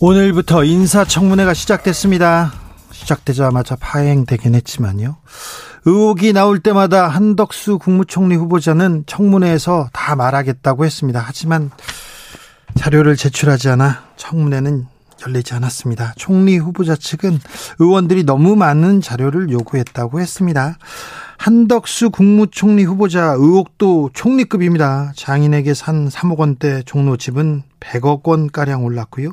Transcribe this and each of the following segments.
오늘부터 인사청문회가 시작됐습니다. 시작되자마자 파행되긴 했지만요. 의혹이 나올 때마다 한덕수 국무총리 후보자는 청문회에서 다 말하겠다고 했습니다. 하지만 자료를 제출하지 않아 청문회는 열리지 않았습니다. 총리 후보자 측은 의원들이 너무 많은 자료를 요구했다고 했습니다. 한덕수 국무총리 후보자 의혹도 총리급입니다. 장인에게 산 3억 원대 종로 집은 100억 원가량 올랐고요.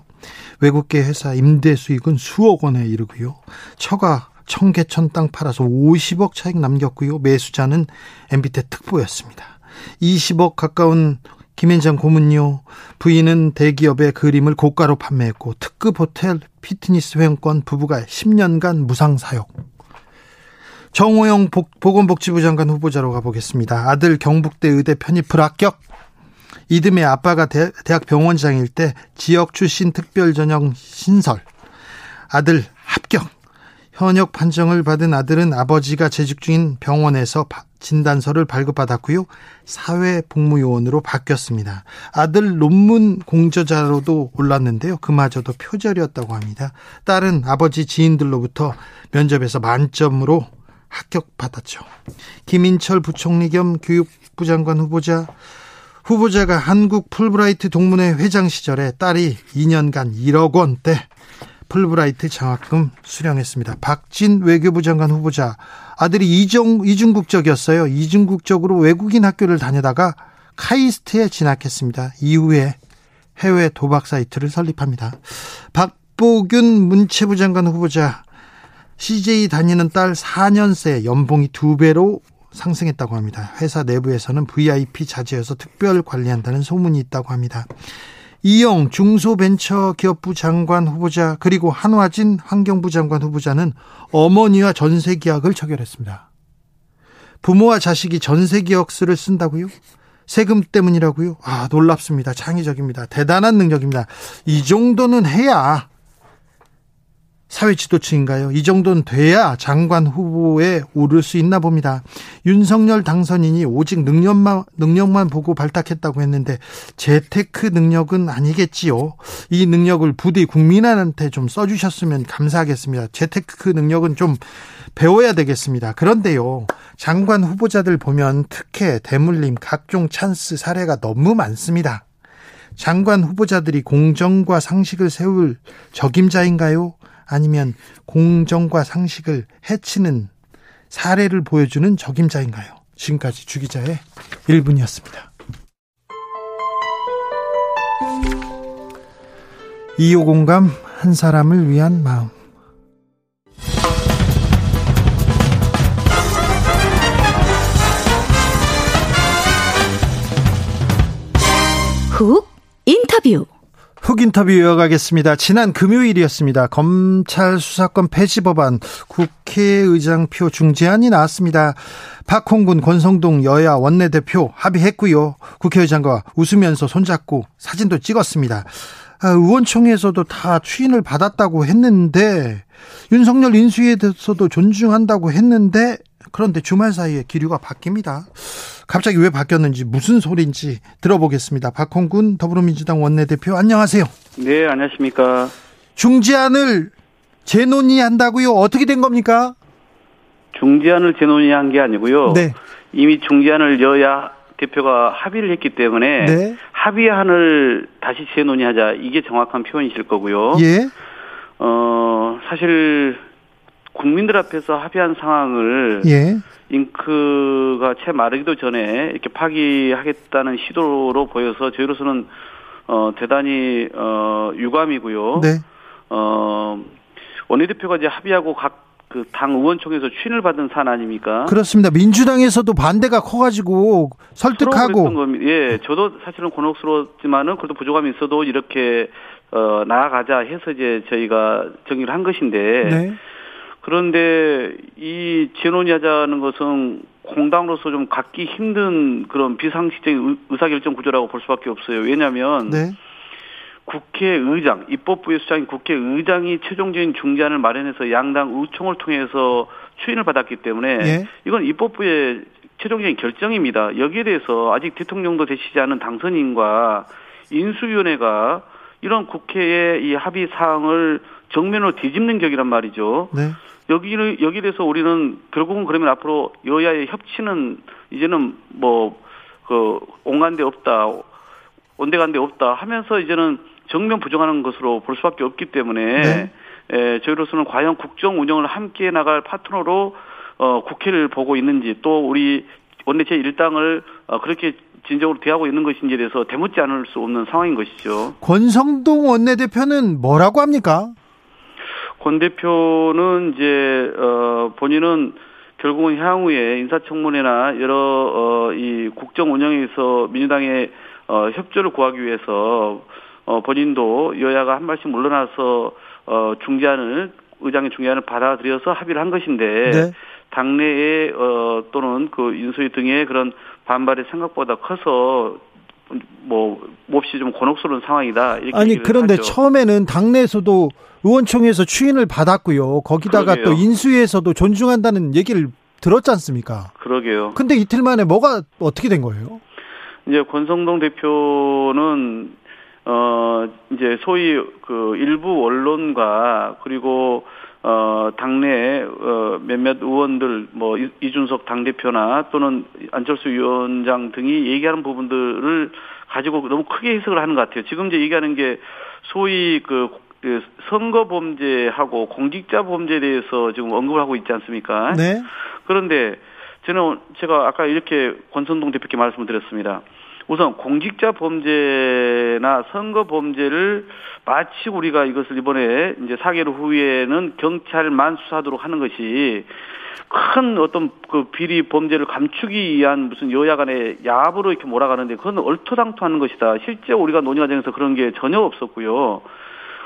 외국계 회사 임대 수익은 수억 원에 이르고요. 처가 청계천 땅 팔아서 50억 차익 남겼고요. 매수자는 MBT 특보였습니다. 20억 가까운 김현장 고문요 부인은 대기업의 그림을 고가로 판매했고 특급 호텔 피트니스 회원권 부부가 10년간 무상 사용. 정호영 보건복지부 장관 후보자로 가보겠습니다. 아들 경북대 의대 편입 불합격. 이듬해 아빠가 대, 학 병원장일 때 지역 출신 특별 전형 신설. 아들 합격. 현역 판정을 받은 아들은 아버지가 재직 중인 병원에서 진단서를 발급받았고요. 사회복무요원으로 바뀌었습니다. 아들 논문 공저자로도 올랐는데요. 그마저도 표절이었다고 합니다. 딸은 아버지 지인들로부터 면접에서 만점으로 합격받았죠. 김인철 부총리 겸 교육부 장관 후보자 후보자가 한국 풀브라이트 동문회 회장 시절에 딸이 2년간 1억 원대 풀브라이트 장학금 수령했습니다. 박진 외교부 장관 후보자 아들이 이중, 이중국적이었어요. 이중국적으로 외국인 학교를 다니다가 카이스트에 진학했습니다. 이후에 해외 도박 사이트를 설립합니다. 박보균 문체부 장관 후보자 CJ 다니는 딸 4년새 연봉이 두 배로 상승했다고 합니다. 회사 내부에서는 VIP 자제여서 특별 관리한다는 소문이 있다고 합니다. 이영 중소벤처기업부 장관 후보자 그리고 한화진 환경부 장관 후보자는 어머니와 전세 계약을 체결했습니다. 부모와 자식이 전세 계약서를 쓴다고요? 세금 때문이라고요? 아, 놀랍습니다. 창의적입니다. 대단한 능력입니다. 이 정도는 해야 사회 지도층인가요? 이 정도는 돼야 장관 후보에 오를 수 있나 봅니다. 윤석열 당선인이 오직 능력만, 능력만 보고 발탁했다고 했는데 재테크 능력은 아니겠지요. 이 능력을 부디 국민한테 좀 써주셨으면 감사하겠습니다. 재테크 능력은 좀 배워야 되겠습니다. 그런데요, 장관 후보자들 보면 특혜, 대물림, 각종 찬스 사례가 너무 많습니다. 장관 후보자들이 공정과 상식을 세울 적임자인가요? 아니면 공정과 상식을 해치는 사례를 보여주는 적임자인가요? 지금까지 주기자의 1분이었습니다. 2호 공감 한 사람을 위한 마음 훅 인터뷰 훅 인터뷰 이어가겠습니다. 지난 금요일이었습니다. 검찰 수사권 폐지 법안 국회의장표 중재안이 나왔습니다. 박홍근 권성동 여야 원내대표 합의했고요. 국회의장과 웃으면서 손잡고 사진도 찍었습니다. 아, 의원총회에서도 다 추인을 받았다고 했는데 윤석열 인수위에 대해서도 존중한다고 했는데 그런데 주말 사이에 기류가 바뀝니다. 갑자기 왜 바뀌었는지 무슨 소리인지 들어보겠습니다. 박홍근 더불어민주당 원내대표 안녕하세요. 네, 안녕하십니까. 중재안을 재논의한다고요? 어떻게 된 겁니까? 중재안을 재논의한 게 아니고요. 네. 이미 중재안을 여야 대표가 합의를 했기 때문에 네. 합의안을 다시 재논의하자 이게 정확한 표현이실 거고요. 예. 어 사실 국민들 앞에서 합의한 상황을 예. 잉크가 채 마르기도 전에 이렇게 파기하겠다는 시도로 보여서 저희로서는 어 대단히 어 유감이고요. 네. 어 원내대표가 이제 합의하고 각 그 당 의원총회에서 추인을 받은 사안 아닙니까? 그렇습니다. 민주당에서도 반대가 커가지고 설득하고. 예, 저도 사실은 곤혹스러웠지만은 그래도 부족함이 있어도 이렇게 어 나아가자 해서 이제 저희가 정리를 한 것인데. 네. 그런데 이 재논의하자는 것은 공당으로서 좀 갖기 힘든 그런 비상식적인 의사결정 구조라고 볼 수밖에 없어요. 왜냐하면 네. 국회의장, 입법부의 수장인 국회의장이 최종적인 중재안을 마련해서 양당 의총을 통해서 추인을 받았기 때문에 예. 이건 입법부의 최종적인 결정입니다. 여기에 대해서 아직 대통령도 되시지 않은 당선인과 인수위원회가 이런 국회의 이 합의 사항을 정면으로 뒤집는 격이란 말이죠. 네. 여기를 여기에 대해서 우리는 결국은 그러면 앞으로 여야의 협치는 이제는 뭐그 온간데 없다, 온데간데 없다 하면서 이제는 정면 부정하는 것으로 볼 수밖에 없기 때문에 네. 에, 저희로서는 과연 국정 운영을 함께 나갈 파트너로 어, 국회를 보고 있는지 또 우리 원내체 일당을 어, 그렇게 진정으로 대하고 있는 것인지에 대해서 대묻지 않을 수 없는 상황인 것이죠. 권성동 원내대표는 뭐라고 합니까? 권 대표는 이제 어 본인은 결국은 향후에 인사청문회나 여러 어이 국정 운영에서 민주당의 어 협조를 구하기 위해서 어 본인도 여야가 한 발씩 물러나서 어 중재안을 의장의 중재안을 받아들여서 합의를 한 것인데 네. 당내에 어 또는 그 인수위 등의 그런 반발이 생각보다 커서 뭐 몹시 좀 곤혹스러운 상황이다. 아니 그런데 하죠. 처음에는 당내에서도 의원총회에서 추인을 받았고요. 거기다가 그러게요. 또 인수위에서도 존중한다는 얘기를 들었지 않습니까? 그러게요. 근데 이틀 만에 뭐가 어떻게 된 거예요? 이제 권성동 대표는 어 이제 소위 그 일부 언론과 그리고 어 당내 어 몇몇 의원들 뭐 이준석 당 대표나 또는 안철수 위원장 등이 얘기하는 부분들을 가지고 너무 크게 해석을 하는 것 같아요. 지금 이제 얘기하는 게 소위 그, 그 선거 범죄하고 공직자 범죄에 대해서 지금 언급을 하고 있지 않습니까? 네. 그런데 저는 제가 아까 이렇게 권선동 대표께 말씀을 드렸습니다. 우선 공직자 범죄나 선거 범죄를 마치 우리가 이것을 이번에 이제 4개월 후에는 경찰만 수사하도록 하는 것이 큰 어떤 그 비리 범죄를 감추기 위한 무슨 여야 간의 야합으로 이렇게 몰아가는데 그건 얼토당토하는 것이다. 실제 우리가 논의 과정에서 그런 게 전혀 없었고요.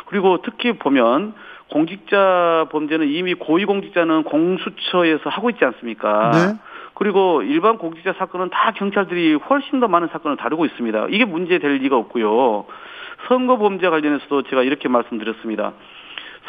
그리고 특히 보면 공직자 범죄는 이미 고위공직자는 공수처에서 하고 있지 않습니까? 네. 그리고 일반 공직자 사건은 다 경찰들이 훨씬 더 많은 사건을 다루고 있습니다. 이게 문제될 리가 없고요. 선거 범죄 관련해서도 제가 이렇게 말씀드렸습니다.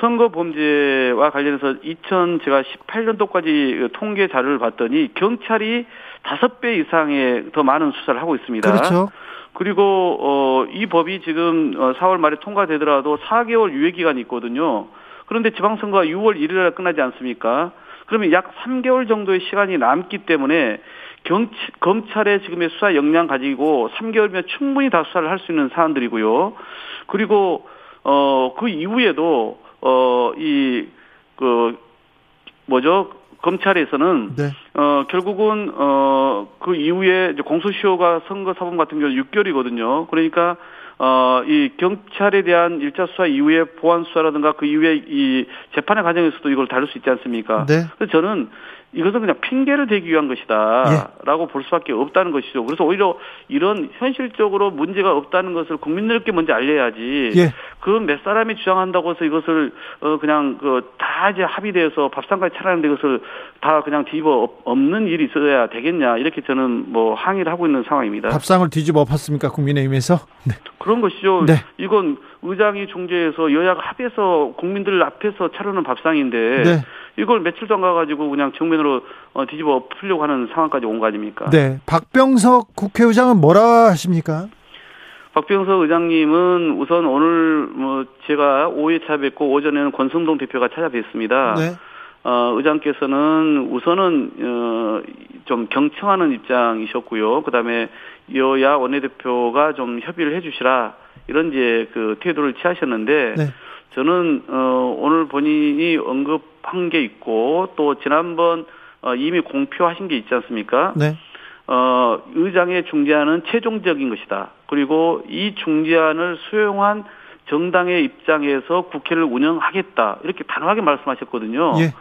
선거 범죄와 관련해서 2000 제가 18년도까지 통계 자료를 봤더니 경찰이 다섯 배 이상의 더 많은 수사를 하고 있습니다. 그렇죠. 그리고 어 이 법이 지금 4월 어, 말에 통과되더라도 4개월 유예 기간이 있거든요. 그런데 지방선거가 6월 1일에 끝나지 않습니까? 그러면 약 3개월 정도의 시간이 남기 때문에 경, 검찰의 지금의 수사 역량 가지고 3개월이면 충분히 다 수사를 할 수 있는 사안들이고요. 그리고 어 그 이후에도 어이 그 뭐죠? 검찰에서는 네. 어 결국은 어 그 이후에 이제 공소시효가 선거 사범 같은 경우 6개월이거든요. 그러니까 어, 이 경찰에 대한 일자 수사 이후에 보안 수사라든가 그 이후에 이 재판의 과정에서도 이걸 다룰 수 있지 않습니까? 네. 그래서 저는 이것은 그냥 핑계를 대기 위한 것이다라고 예. 볼 수밖에 없다는 것이죠. 그래서 오히려 이런 현실적으로 문제가 없다는 것을 국민들께 먼저 알려야지. 예. 그몇 사람이 주장한다고 해서 이것을 어 그냥 그 다 이제 합의돼서 밥상까지 차리는데 이것을 다 그냥 뒤집어 없는 일이 있어야 되겠냐 이렇게 저는 뭐 항의를 하고 있는 상황입니다. 밥상을 뒤집어 엎었습니까 국민의힘에서? 네. 그런 것이죠. 네. 이건 의장이 중재해서 여야가 합해서 국민들 앞에서 차려는 밥상인데. 네. 이걸 며칠도 안 가가지고 그냥 정면으로 어, 뒤집어 풀려고 하는 상황까지 온 거 아닙니까? 네. 박병석 국회의장은 뭐라 하십니까? 박병석 의장님은 우선 오늘 뭐 제가 5회차 뵙고 오전에는 권성동 대표가 찾아뵙습니다. 네. 어, 의장께서는 우선은 어, 좀 경청하는 입장이셨고요. 그다음에 여야 원내대표가 좀 협의를 해주시라 이런 이제 그 태도를 취하셨는데 네. 저는 어, 오늘 본인이 언급 한 게 있고 또 지난번 어, 이미 공표하신 게 있지 않습니까? 네. 어, 의장의 중재안은 최종적인 것이다. 그리고 이 중재안을 수용한 정당의 입장에서 국회를 운영하겠다. 이렇게 단호하게 말씀하셨거든요. 예.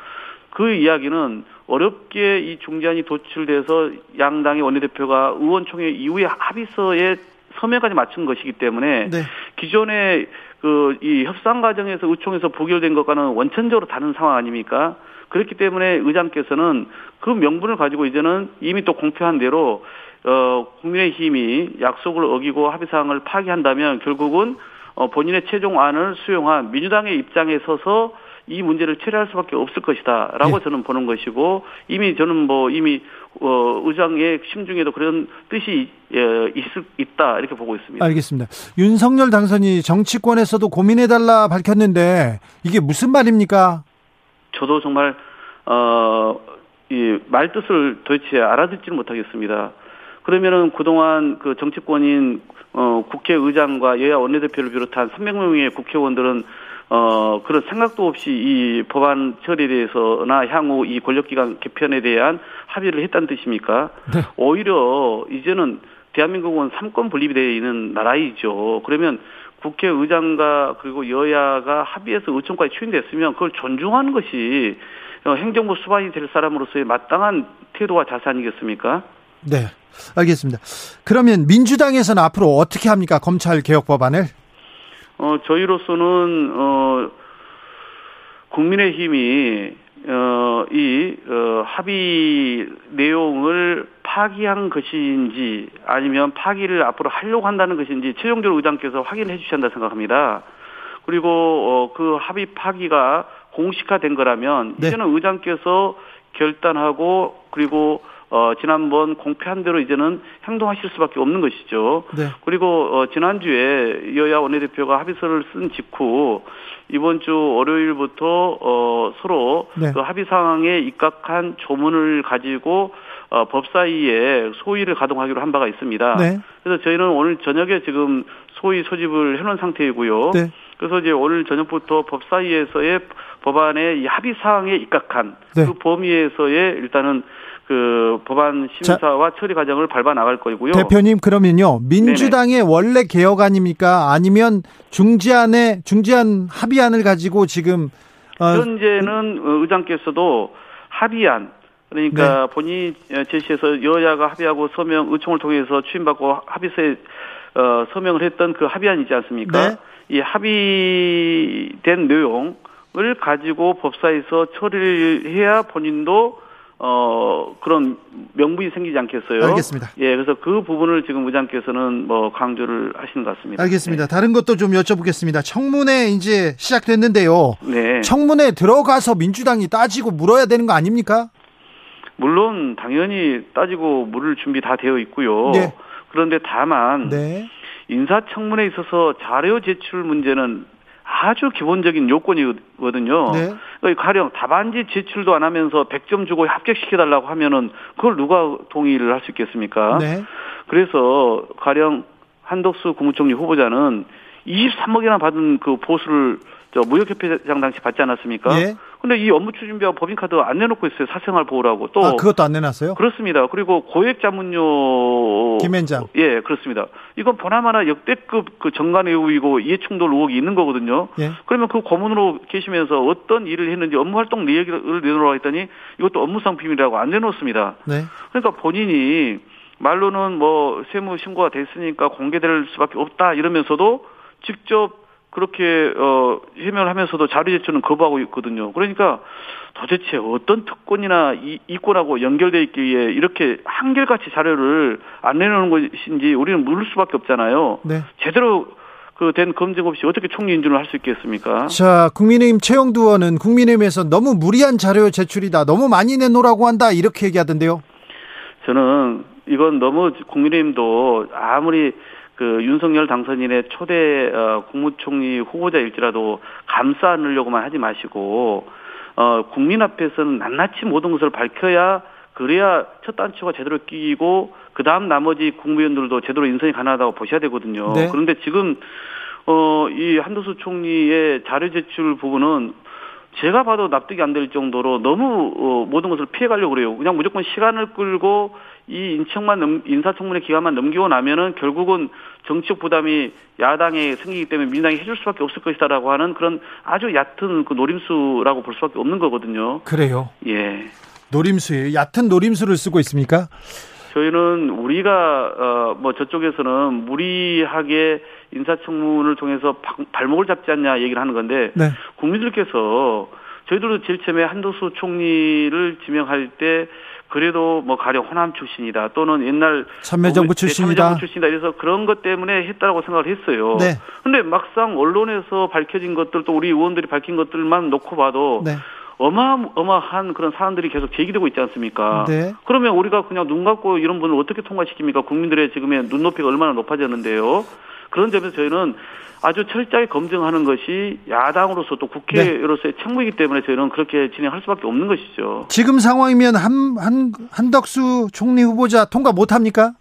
그 이야기는 어렵게 이 중재안이 도출돼서 양당의 원내대표가 의원총회 이후에 합의서에 서명까지 맞춘 것이기 때문에 네. 기존의 그 이 협상 과정에서 의총에서 부결된 것과는 원천적으로 다른 상황 아닙니까? 그렇기 때문에 의장께서는 그 명분을 가지고 이제는 이미 또 공표한 대로 어 국민의힘이 약속을 어기고 합의 사항을 파기한다면 결국은 어 본인의 최종안을 수용한 민주당의 입장에 서서 이 문제를 처리할 수밖에 없을 것이다라고 예. 저는 보는 것이고 이미 저는 뭐 이미 어, 의장의 심중에도 그런 뜻이 예, 있을, 있다 이렇게 보고 있습니다. 알겠습니다. 윤석열 당선이 정치권에서도 고민해 달라 밝혔는데 이게 무슨 말입니까? 저도 정말 어, 이 말뜻을 도대체 알아듣지는 못하겠습니다. 그러면은 그동안 그 정치권인 어, 국회의장과 여야 원내대표를 비롯한 300명의 국회의원들은 어, 그런 생각도 없이 이 법안 처리에 대해서나 향후 이 권력기관 개편에 대한 합의를 했다는 뜻입니까? 네. 오히려 이제는 대한민국은 삼권 분립이 되어 있는 나라이죠. 그러면 국회의장과 그리고 여야가 합의해서 의총까지 추인됐으면 그걸 존중하는 것이 행정부 수반이 될 사람으로서의 마땅한 태도와 자세 아니겠습니까? 네, 알겠습니다. 그러면 민주당에서는 앞으로 어떻게 합니까? 검찰 개혁 법안을? 어, 저희로서는, 어, 국민의힘이, 어, 이, 어, 합의 내용을 파기한 것인지 아니면 파기를 앞으로 하려고 한다는 것인지 최종적으로 의장께서 확인해 주셔야 한다 생각합니다. 그리고, 어, 그 합의 파기가 공식화된 거라면 네. 이제는 의장께서 결단하고 그리고 어, 지난번 공표한 대로 이제는 행동하실 수밖에 없는 것이죠. 네. 그리고 어, 지난주에 여야 원내대표가 합의서를 쓴 직후 이번 주 월요일부터 어, 서로 네. 그 합의 상황에 입각한 조문을 가지고 어, 법사위에 소위를 가동하기로 한 바가 있습니다. 네. 그래서 저희는 오늘 저녁에 지금 소위 소집을 해놓은 상태이고요. 네. 그래서 이제 오늘 저녁부터 법사위에서의 법안의 이 합의 사항에 입각한 네. 그 범위에서의 일단은 그 법안 심사와 자, 처리 과정을 밟아 나갈 거고요. 대표님 그러면요 민주당의 네네. 원래 개혁안입니까 아니면 중지안에 중지안 합의안을 가지고 지금 어, 현재는 의장께서도 합의안 그러니까 네. 본인이 제시해서 여야가 합의하고 서명 의총을 통해서 추임받고 합의서에 어, 서명을 했던 그 합의안이지 않습니까? 네. 이 합의된 내용을 가지고 법사에서 처리를 해야 본인도 어, 그런 명분이 생기지 않겠어요? 알겠습니다. 예, 그래서 그 부분을 지금 의장께서는 뭐 강조를 하시는 것 같습니다. 알겠습니다. 네. 다른 것도 좀 여쭤보겠습니다. 청문회 이제 시작됐는데요. 네. 청문회 들어가서 민주당이 따지고 물어야 되는 거 아닙니까? 물론 당연히 따지고 물을 준비 다 되어 있고요. 네. 그런데 다만 네. 인사청문회에 있어서 자료 제출 문제는 아주 기본적인 요건이거든요. 네. 그러니까 가령 답안지 제출도 안 하면서 100점 주고 합격시켜달라고 하면은 그걸 누가 동의를 할 수 있겠습니까? 네. 그래서 가령 한덕수 국무총리 후보자는 23억이나 받은 그 보수를 저 무역협회장 당시 받지 않았습니까? 예. 근데 이 업무 추진비하고 법인카드 안 내놓고 있어요. 사생활 보호라고. 또. 아, 그것도 안 내놨어요? 그렇습니다. 그리고 고액 자문료. 김현장. 예, 그렇습니다. 이건 보나마나 역대급 그 정관 의혹이고 이해충돌 의혹이 있는 거거든요. 예. 그러면 그 고문으로 계시면서 어떤 일을 했는지 업무 활동 내역을 내놓으라고 했더니 이것도 업무상 비밀이라고 안 내놓습니다. 네. 그러니까 본인이 말로는 뭐 세무 신고가 됐으니까 공개될 수밖에 없다 이러면서도 직접 그렇게 어 해명을 하면서도 자료 제출은 거부하고 있거든요. 그러니까 도대체 어떤 특권이나 이, 이권하고 연결돼 있기에 이렇게 한결같이 자료를 안 내놓는 것인지 우리는 물을 수밖에 없잖아요. 네. 제대로 그 된 검증 없이 어떻게 총리 인준을 할 수 있겠습니까? 자, 국민의힘 최영두 의원은 국민의힘에서 너무 무리한 자료 제출이다. 너무 많이 내놓으라고 한다. 이렇게 얘기하던데요. 저는 이건 너무 국민의힘도 아무리 그 윤석열 당선인의 초대 어, 국무총리 후보자일지라도 감싸 안으려고만 하지 마시고 어, 국민 앞에서는 낱낱이 모든 것을 밝혀야 그래야 첫 단추가 제대로 끼고 그 다음 나머지 국무위원들도 제대로 인선이 가능하다고 보셔야 되거든요. 네. 그런데 지금 어, 이 한도수 총리의 자료 제출 부분은 제가 봐도 납득이 안 될 정도로 너무 어, 모든 것을 피해가려고 그래요. 그냥 무조건 시간을 끌고 이 인청만 넘, 인사청문회 기간만 넘기고 나면은 결국은 정치적 부담이 야당에 생기기 때문에 민주당이 해줄 수밖에 없을 것이다라고 하는 그런 아주 얕은 그 노림수라고 볼 수밖에 없는 거거든요. 그래요. 예. 노림수예요. 얕은 노림수를 쓰고 있습니까? 저희는 우리가 어 뭐 저쪽에서는 무리하게 인사청문을 통해서 발목을 잡지 않냐 얘기를 하는 건데 네. 국민들께서 저희들도 제일 처음에 한도수 총리를 지명할 때 그래도 뭐 가령 호남 출신이다 또는 옛날 참여정부 네, 출신이다. 참여정부 출신이다 그래서 그런 것 때문에 했다라고 생각을 했어요. 네. 근데 막상 언론에서 밝혀진 것들 또 우리 의원들이 밝힌 것들만 놓고 봐도 네. 어마어마한 그런 사안들이 계속 제기되고 있지 않습니까? 네. 그러면 우리가 그냥 눈 감고 이런 분을 어떻게 통과시킵니까? 국민들의 지금의 눈높이가 얼마나 높아졌는데요. 그런 점에서 저희는 아주 철저하게 검증하는 것이 야당으로서 또 국회로서의 네. 책무이기 때문에 저희는 그렇게 진행할 수밖에 없는 것이죠. 지금 상황이면 한, 한, 한덕수 총리 후보자 통과 못 합니까?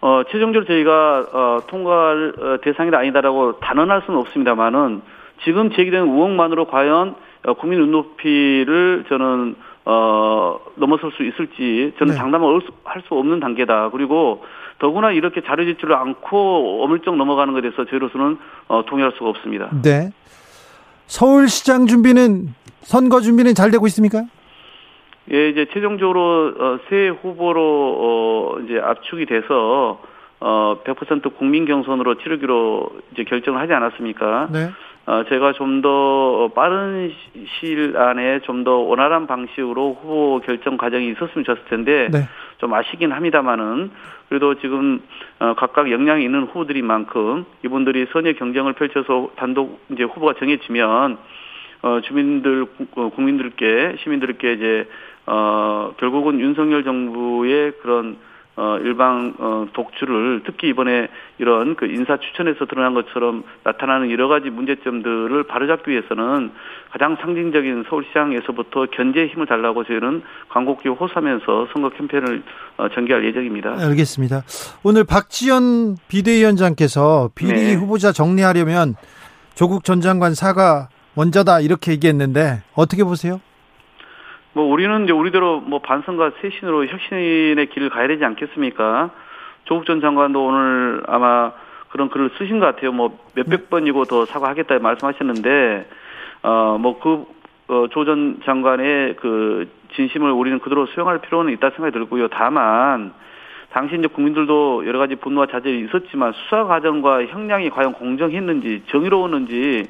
어, 최종적으로 저희가, 어, 통과할 어, 대상이다 아니다라고 단언할 수는 없습니다만은 지금 제기된 의혹만으로 과연 어, 국민 눈높이를 저는 어, 넘어설 수 있을지 저는 네. 장담을 할 수 없는 단계다. 그리고 더구나 이렇게 자료 제출을 않고 어물쩍 넘어가는 것에 대해서 저희로서는 어, 동의할 수가 없습니다. 네. 서울시장 준비는 선거 준비는 잘 되고 있습니까? 예, 이제 최종적으로 어, 새 후보로 어, 이제 압축이 돼서 어, 100% 국민 경선으로 치르기로 이제 결정을 하지 않았습니까? 네. 어, 제가 좀 더 빠른 시일 안에 좀 더 원활한 방식으로 후보 결정 과정이 있었으면 좋았을 텐데 네. 좀 아시긴 합니다만은 그래도 지금 어, 각각 역량이 있는 후보들인 만큼 이분들이 선의 경쟁을 펼쳐서 단독 이제 후보가 정해지면 어, 주민들 어, 국민들께 시민들께 이제 어, 결국은 윤석열 정부의 그런 어, 일방 어, 독주를 특히 이번에 이런 그 인사 추천에서 드러난 것처럼 나타나는 여러 가지 문제점들을 바로잡기 위해서는 가장 상징적인 서울시장에서부터 견제의 힘을 달라고 저희는 광곡히 호소하면서 선거 캠페인을 어, 전개할 예정입니다. 알겠습니다. 오늘 박지원 비대위원장께서 비리 네. 후보자 정리하려면 조국 전 장관 사과 먼저다 이렇게 얘기했는데 어떻게 보세요? 뭐 우리는 이제 우리대로 뭐 반성과 쇄신으로 혁신의 길을 가야 되지 않겠습니까? 조국 전 장관도 오늘 아마 그런 글을 쓰신 것 같아요. 뭐 몇백 번이고 더 사과하겠다 말씀하셨는데 어뭐 그조전 어, 장관의 그 진심을 우리는 그대로 수용할 필요는 있다 생각이 들고요. 다만 당시 이제 국민들도 여러 가지 분노와 자절이 있었지만 수사 과정과 형량이 과연 공정했는지 정의로웠는지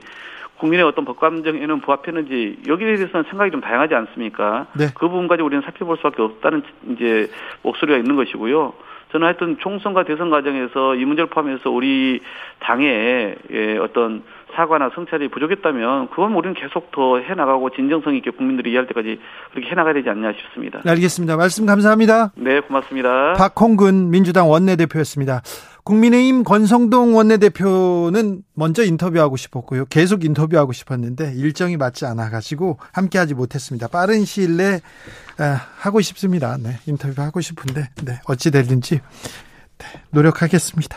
국민의 어떤 법감정에는 부합했는지 여기에 대해서는 생각이 좀 다양하지 않습니까? 네. 그 부분까지 우리는 살펴볼 수밖에 없다는 이제 목소리가 있는 것이고요. 저는 하여튼 총선과 대선 과정에서 이 문제를 포함해서 우리 당의 예, 어떤 사과나 성찰이 부족했다면 그건 우리는 계속 더 해나가고 진정성 있게 국민들이 이해할 때까지 그렇게 해나가야 되지 않냐 싶습니다. 네, 알겠습니다. 말씀 감사합니다. 네, 고맙습니다. 박홍근 민주당 원내대표였습니다. 국민의힘 권성동 원내대표는 먼저 인터뷰하고 싶었고요. 계속 인터뷰하고 싶었는데 일정이 맞지 않아 가지고 함께하지 못했습니다. 빠른 시일 내에 아, 하고 싶습니다. 네, 인터뷰하고 싶은데 네, 어찌 될는지 네, 노력하겠습니다.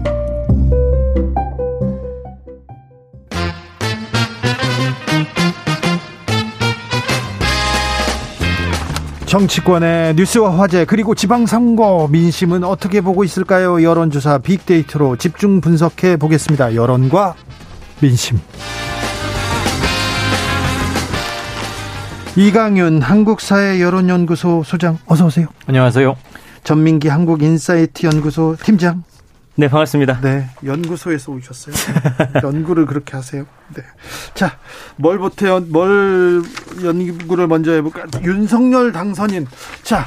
정치권의 뉴스와 화제 그리고 지방선거 민심은 어떻게 보고 있을까요? 여론조사 빅데이터로 집중 분석해 보겠습니다. 여론과 민심. 이강윤 한국사회 여론연구소 소장 어서 오세요. 안녕하세요. 전민기 한국인사이트 연구소 팀장. 네, 반갑습니다. 네, 연구소에서 오셨어요. 연구를 그렇게 하세요. 네. 자, 뭘부터, 뭘 연구를 먼저 해볼까? 윤석열 당선인. 자,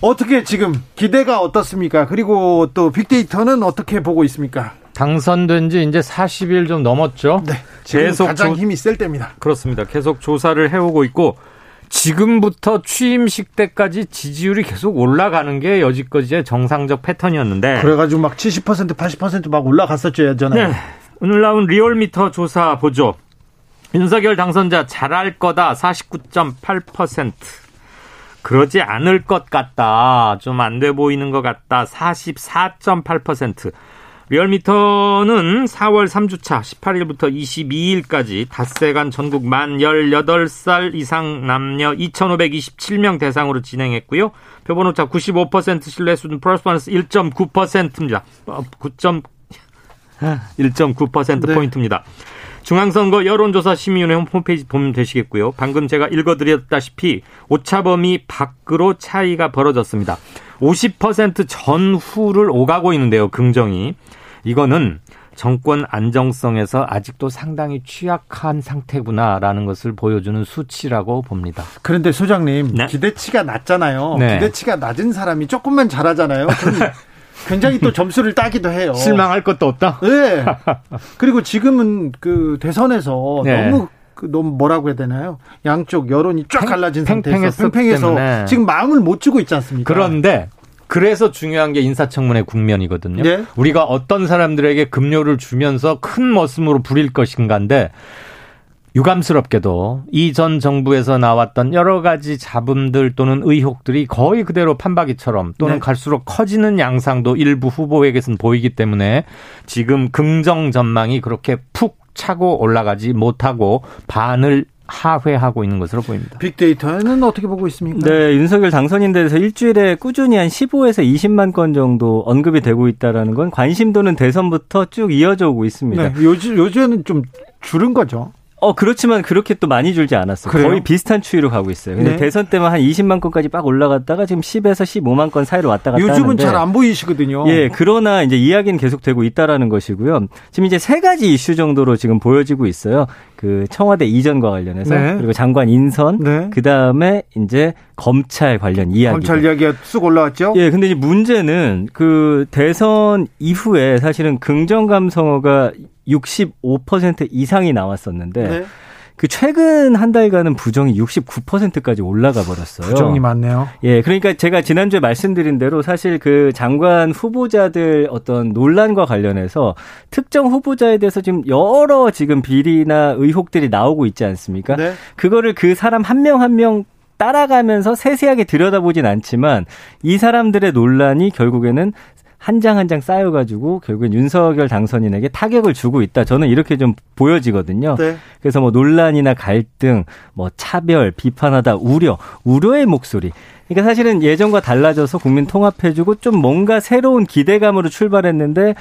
어떻게 지금 기대가 어떻습니까? 그리고 또 빅데이터는 어떻게 보고 있습니까? 당선된 지 이제 40일 좀 넘었죠. 네. 계속 가장 조... 힘이 셀 때입니다. 그렇습니다. 계속 조사를 해오고 있고 지금부터 취임식 때까지 지지율이 계속 올라가는 게 여지껏의 정상적 패턴이었는데. 그래가지고 막 70%, 80%막 올라갔었죠, 예전에. 네. 오늘 나온 리얼미터 조사 보죠. 윤석열 당선자 잘할 거다 49.8%. 그러지 않을 것 같다. 좀 안 돼 보이는 것 같다. 44.8%. 리얼미터는 4월 3주차 18일부터 22일까지 닷새간 전국 만 18살 이상 남녀 2,527명 대상으로 진행했고요. 표본오차 95% 신뢰 수준 플러스 마이너스 1.9%입니다. 9. 1.9%포인트입니다. 중앙선거 여론조사 심의위원회 홈페이지 보면 되시겠고요. 방금 제가 읽어드렸다시피 오차범위 밖으로 차이가 벌어졌습니다. 50% 전후를 오가고 있는데요. 긍정이. 이거는 정권 안정성에서 아직도 상당히 취약한 상태구나라는 것을 보여주는 수치라고 봅니다. 그런데 소장님 네? 기대치가 낮잖아요. 네. 기대치가 낮은 사람이 조금만 잘하잖아요. 굉장히 또 점수를 따기도 해요. 실망할 것도 없다. 네. 그리고 지금은 그 대선에서 네. 너무 그 너무 뭐라고 해야 되나요? 양쪽 여론이 쫙 갈라진 상태에서 팽팽해서 지금 마음을 못 주고 있지 않습니까? 그런데 그래서 중요한 게 인사청문회 국면이거든요. 네? 우리가 어떤 사람들에게 급료를 주면서 큰 머슴으로 부릴 것인가인데 유감스럽게도 이 전 정부에서 나왔던 여러 가지 잡음들 또는 의혹들이 거의 그대로 판박이처럼 또는 네. 갈수록 커지는 양상도 일부 후보에게선 보이기 때문에 지금 긍정 전망이 그렇게 푹 차고 올라가지 못하고 반을 하회하고 있는 것으로 보입니다. 빅데이터는 어떻게 보고 있습니까? 네, 윤석열 당선인 대해서 일주일에 꾸준히 한 15에서 20만 건 정도 언급이 되고 있다라는 건 관심도는 대선부터 쭉 이어져 오고 있습니다. 네, 요즘 요즘에는 좀 줄은 거죠. 어 그렇지만 그렇게 또 많이 줄지 않았어요. 그래요? 거의 비슷한 추이로 가고 있어요. 근데 네. 대선 때만 한 20만 건까지 빡 올라갔다가 지금 10에서 15만 건 사이로 왔다 갔다 요즘은 잘 안 보이시거든요. 예, 그러나 이제 이야기는 계속되고 있다라는 것이고요. 지금 이제 세 가지 이슈 정도로 지금 보여지고 있어요. 그 청와대 이전과 관련해서 네. 그리고 장관 인선, 네. 그 다음에 이제 검찰 관련 이야기. 검찰 이야기가 쑥 올라왔죠. 예, 근데 이제 문제는 그 대선 이후에 사실은 긍정 감성어가 65% 이상이 나왔었는데 네. 그 최근 한 달간은 부정이 69%까지 올라가 버렸어요. 부정이 많네요. 예, 그러니까 제가 지난주에 말씀드린 대로 사실 그 장관 후보자들 어떤 논란과 관련해서 특정 후보자에 대해서 지금 여러 지금 비리나 의혹들이 나오고 있지 않습니까? 네. 그거를 그 사람 한 명 한 명 따라가면서 세세하게 들여다보진 않지만 이 사람들의 논란이 결국에는 한 장 한 장 쌓여가지고 결국엔 윤석열 당선인에게 타격을 주고 있다. 저는 이렇게 좀 보여지거든요. 네. 그래서 뭐 논란이나 갈등, 뭐 차별, 비판하다, 우려, 우려의 목소리. 그러니까 사실은 예전과 달라져서 국민 통합해주고 좀 뭔가 새로운 기대감으로 출발했는데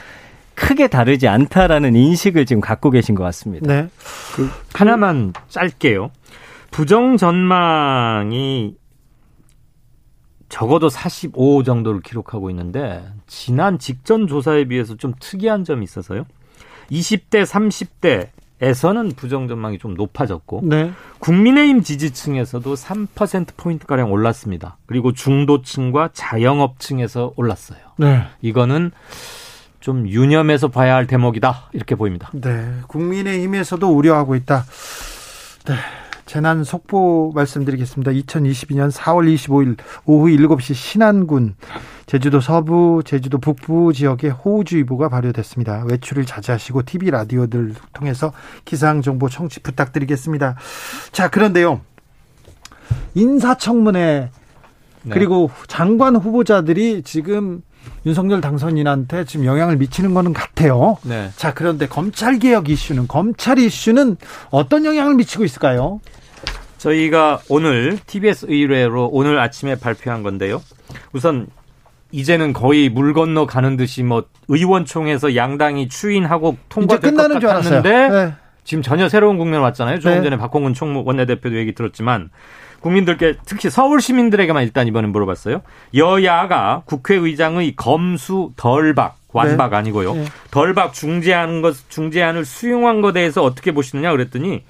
크게 다르지 않다라는 인식을 지금 갖고 계신 것 같습니다. 네. 그 하나만 짧게요. 부정 전망이 적어도 45 정도를 기록하고 있는데 지난 직전 조사에 비해서 좀 특이한 점이 있어서요. 20대, 30대 에서는 부정 전망이 좀 높아졌고 네. 국민의힘 지지층에서도 3% 포인트 가량 올랐습니다. 그리고 중도층과 자영업층에서 올랐어요. 네. 이거는 좀 유념해서 봐야 할 대목이다 이렇게 보입니다. 네, 국민의힘에서도 우려하고 있다. 네. 재난 속보 말씀드리겠습니다. 2022년 4월 25일 오후 7시 신안군 제주도 서부, 제주도 북부 지역에 호우주의보가 발효됐습니다. 외출을 자제하시고 TV 라디오들 통해서 기상 정보 청취 부탁드리겠습니다. 자, 그런데요. 인사청문회 네. 그리고 장관 후보자들이 지금 윤석열 당선인한테 지금 영향을 미치는 거는 같아요. 네. 자, 그런데 검찰 개혁 이슈는 검찰 이슈는 어떤 영향을 미치고 있을까요? 저희가 오늘 TBS 의뢰로 오늘 아침에 발표한 건데요. 우선 이제는 거의 물 건너 가는 듯이 뭐 의원총회에서 양당이 추인하고 통과될 것 같았는데 네. 지금 전혀 새로운 국면 왔잖아요. 조금 네. 전에 박홍근 총무 원내대표도 얘기 들었지만 국민들께 특히 서울 시민들에게만 일단 이번에 물어봤어요. 여야가 국회의장의 검수 덜박 완박 네. 아니고요. 네. 덜박 중재하는 것 중재안을 수용한 것에 대해서 어떻게 보시느냐 그랬더니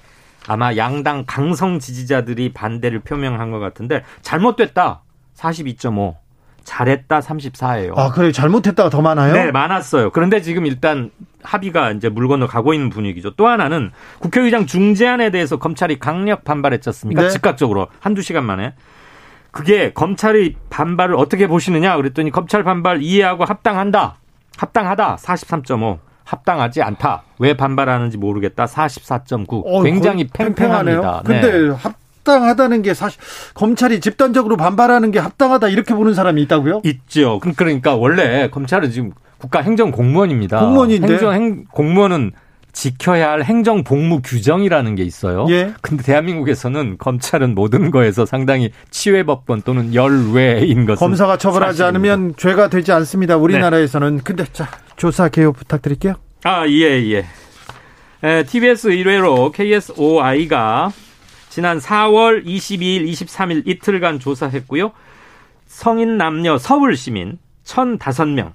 아마 양당 강성 지지자들이 반대를 표명한 것 같은데 잘못됐다. 42.5. 잘했다 34예요. 아, 그래 잘못했다가 더 많아요? 네, 많았어요. 그런데 지금 일단 합의가 이제 물 건너 가고 있는 분위기죠. 또 하나는 국회의장 중재안에 대해서 검찰이 강력 반발했지 않습니까? 네. 즉각적으로 한두 시간 만에. 그게 검찰이 반발을 어떻게 보시느냐 그랬더니 검찰 반발 이해하고 합당한다. 합당하다 43.5. 합당하지 않다. 왜 반발하는지 모르겠다. 44.9. 어, 굉장히 팽팽합니다. 네. 근데 합당하다는 게 사실 검찰이 집단적으로 반발하는 게 합당하다 이렇게 보는 사람이 있다고요? 있죠. 그러니까 원래 검찰은 지금 국가 행정 공무원입니다. 공무원인데 행정 행, 공무원은 지켜야 할 행정 복무 규정이라는 게 있어요. 예. 근데 대한민국에서는 검찰은 모든 거에서 상당히 치외법권 또는 열외인 것 검사가 처벌하지 사실입니다. 않으면 죄가 되지 않습니다. 우리나라에서는. 네. 근데 자, 조사 개요 부탁드릴게요. 아, 예, 예. 에, TBS 의뢰로 KSOI가 지난 4월 22일, 23일 이틀간 조사했고요. 성인 남녀 서울 시민 1,005명,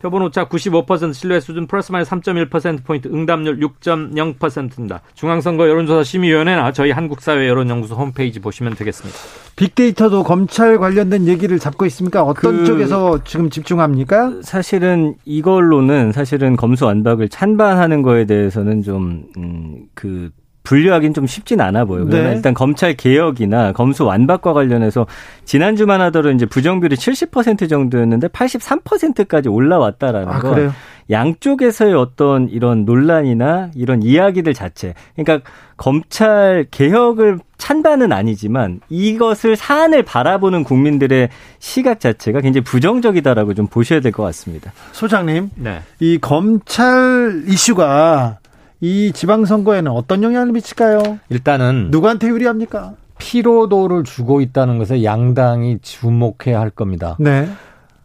표본 오차 95% 신뢰 수준 플러스 마이너스 3.1%포인트 응답률 6.0%입니다. 중앙선거 여론조사 심의위원회나 저희 한국사회 여론연구소 홈페이지 보시면 되겠습니다. 빅데이터도 검찰 관련된 얘기를 잡고 있습니까? 어떤 그 쪽에서 지금 집중합니까? 사실은 이걸로는 사실은 검수 완박을 찬반하는 거에 대해서는 좀, 음, 그, 분류하기는 좀 쉽진 않아 보여요. 네. 일단 검찰 개혁이나 검수 완박과 관련해서 지난주만 하더라도 이제 부정비율이 70% 정도였는데 83%까지 올라왔다라는 아, 거. 그래요? 양쪽에서의 어떤 이런 논란이나 이런 이야기들 자체. 그러니까 검찰 개혁을 찬반은 아니지만 이것을 사안을 바라보는 국민들의 시각 자체가 굉장히 부정적이다라고 좀 보셔야 될 것 같습니다. 소장님, 네. 이 검찰 이슈가 이 지방선거에는 어떤 영향을 미칠까요? 일단은 누구한테 유리합니까? 피로도를 주고 있다는 것에 양당이 주목해야 할 겁니다. 네.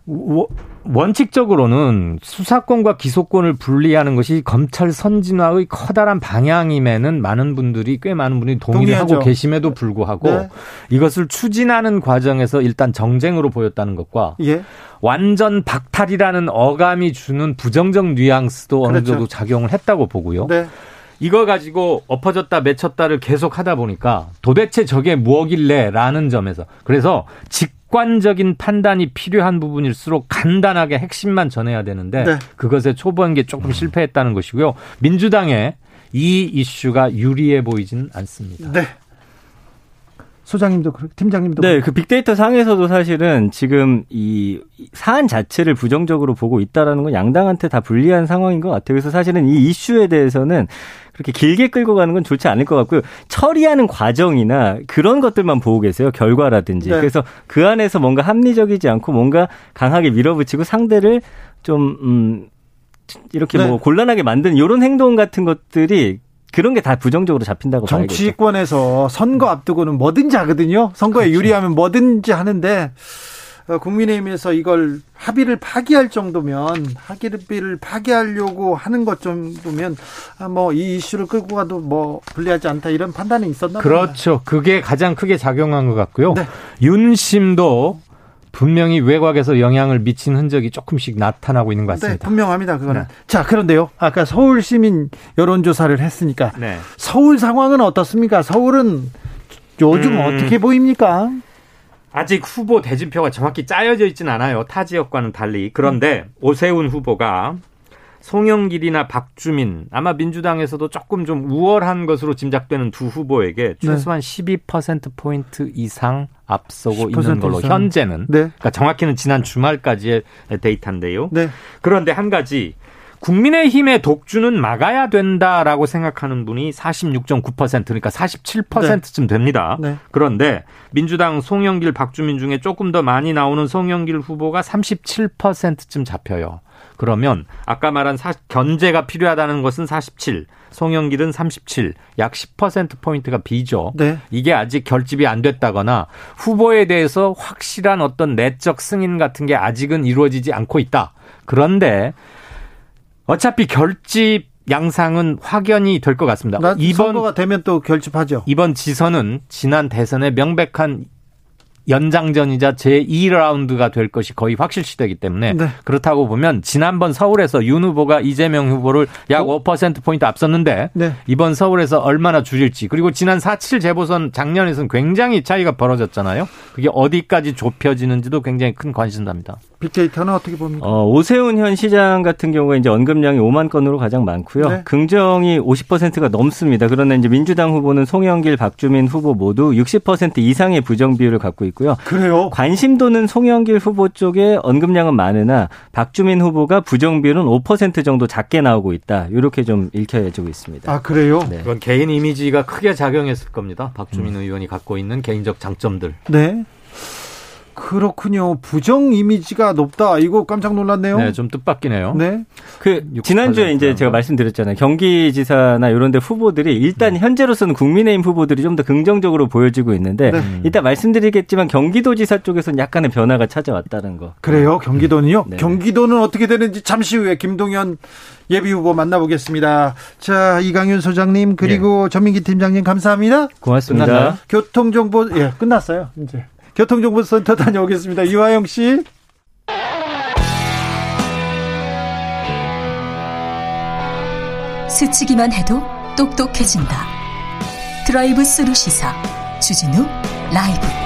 원칙적으로는 수사권과 기소권을 분리하는 것이 검찰 선진화의 커다란 방향임에는 많은 분들이 꽤 많은 분들이 동의를 동의하죠. 하고 계심에도 불구하고 네. 이것을 추진하는 과정에서 일단 정쟁으로 보였다는 것과 예. 완전 박탈이라는 어감이 주는 부정적 뉘앙스도 그렇죠. 어느 정도 작용을 했다고 보고요. 네. 이거 가지고 엎어졌다 맺혔다를 계속 하다 보니까 도대체 저게 무엇길래라는 점에서 그래서 직 관적인 판단이 필요한 부분일수록 간단하게 핵심만 전해야 되는데 네. 그것에 초보한 조금 실패했다는 것이고요. 민주당에 이 이슈가 유리해 보이지는 않습니다. 네. 소장님도 팀장님도 네, 그 빅데이터 상에서도 사실은 지금 이 사안 자체를 부정적으로 보고 있다라는 건 양당한테 다 불리한 상황인 것 같아요. 그래서 사실은 이 이슈에 대해서는 그렇게 길게 끌고 가는 건 좋지 않을 것 같고요. 처리하는 과정이나 그런 것들만 보고 계세요. 결과라든지. 네. 그래서 그 안에서 뭔가 합리적이지 않고 뭔가 강하게 밀어붙이고 상대를 좀 음, 이렇게 네. 뭐 곤란하게 만든 이런 행동 같은 것들이 그런 게 다 부정적으로 잡힌다고 정치권에서 봐야겠죠. 선거 앞두고는 뭐든지 하거든요. 선거에 그렇죠. 유리하면 뭐든지 하는데 어, 국민의힘에서 이걸 합의를 파기할 정도면 합의를 파기하려고 하는 것 정도면 아, 뭐이 이슈를 끌고 가도 뭐 불리하지 않다 이런 판단이 있었나 그렇죠. 그게 가장 크게 작용한 것 같고요. 네. 윤심도 분명히 외곽에서 영향을 미친 흔적이 조금씩 나타나고 있는 것 같습니다. 네, 분명합니다. 그거는. 네. 자, 그런데요. 아까 서울 시민 여론조사를 했으니까 네. 서울 상황은 어떻습니까? 서울은 요즘 음. 어떻게 보입니까? 아직 후보 대진표가 정확히 짜여져 있지는 않아요. 타 지역과는 달리. 그런데 음. 오세훈 후보가 송영길이나 박주민 아마 민주당에서도 조금 좀 우월한 것으로 짐작되는 두 후보에게 네. 최소한 네. 12% 포인트 이상 앞서고 있는 걸로 이상. 현재는 네. 그러니까 정확히는 지난 주말까지의 데이터인데요. 네. 그런데 한 가지 국민의힘의 독주는 막아야 된다라고 생각하는 분이 46.9% 그러니까 47%쯤 됩니다. 네. 그런데 민주당 송영길 박주민 중에 조금 더 많이 나오는 송영길 후보가 37%쯤 잡혀요. 그러면 아까 말한 사, 견제가 필요하다는 것은 47, 송영길은 37, 약 10%포인트가 비죠. 네. 이게 아직 결집이 안 됐다거나 후보에 대해서 확실한 어떤 내적 승인 같은 게 아직은 이루어지지 않고 있다. 그런데 어차피 결집 양상은 확연히 될 것 같습니다. 이번 선거가 되면 또 결집하죠. 이번 지선은 지난 대선의 명백한 연장전이자 제2라운드가 될 것이 거의 확실시되기 때문에 네. 그렇다고 보면 지난번 서울에서 윤 후보가 이재명 후보를 약 어? 5%포인트 앞섰는데 네. 이번 서울에서 얼마나 줄일지 그리고 지난 4.7 재보선 작년에서는 굉장히 차이가 벌어졌잖아요. 그게 어디까지 좁혀지는지도 굉장히 큰 관심사입니다. 빅데이터는 어떻게 봅니까? 어, 오세훈 현 시장 같은 경우에 이제 언급량이 5만 건으로 가장 많고요. 네. 긍정이 50%가 넘습니다. 그러나 이제 민주당 후보는 송영길, 박주민 후보 모두 60% 이상의 부정 비율을 갖고 있고요. 그래요? 관심도는 송영길 후보 쪽에 언급량은 많으나 박주민 후보가 부정 비율은 5% 정도 작게 나오고 있다. 이렇게 좀 읽혀지고 있습니다. 아, 그래요? 네. 그건 개인 이미지가 크게 작용했을 겁니다. 박주민 음. 의원이 갖고 있는 개인적 장점들. 네. 그렇군요. 부정 이미지가 높다. 이거 깜짝 놀랐네요. 네, 좀 뜻밖이네요. 네. 그 지난주에 이제 제가 말씀드렸잖아요. 경기지사나 이런 데 후보들이 일단 음. 현재로서는 국민의힘 후보들이 좀 더 긍정적으로 보여지고 있는데 네. 이따 말씀드리겠지만 경기도지사 쪽에서는 약간의 변화가 찾아왔다는 거. 그래요? 경기도는요? 네. 경기도는 어떻게 되는지 잠시 후에 김동연 예비 후보 만나보겠습니다. 자, 이강윤 소장님 그리고 예. 전민기 팀장님 감사합니다. 고맙습니다. 교통정보 예, 끝났어요. 이제. 교통정보센터 다녀오겠습니다. 이화영 씨. 스치기만 해도 똑똑해진다. 드라이브 스루 시사 주진우 라이브.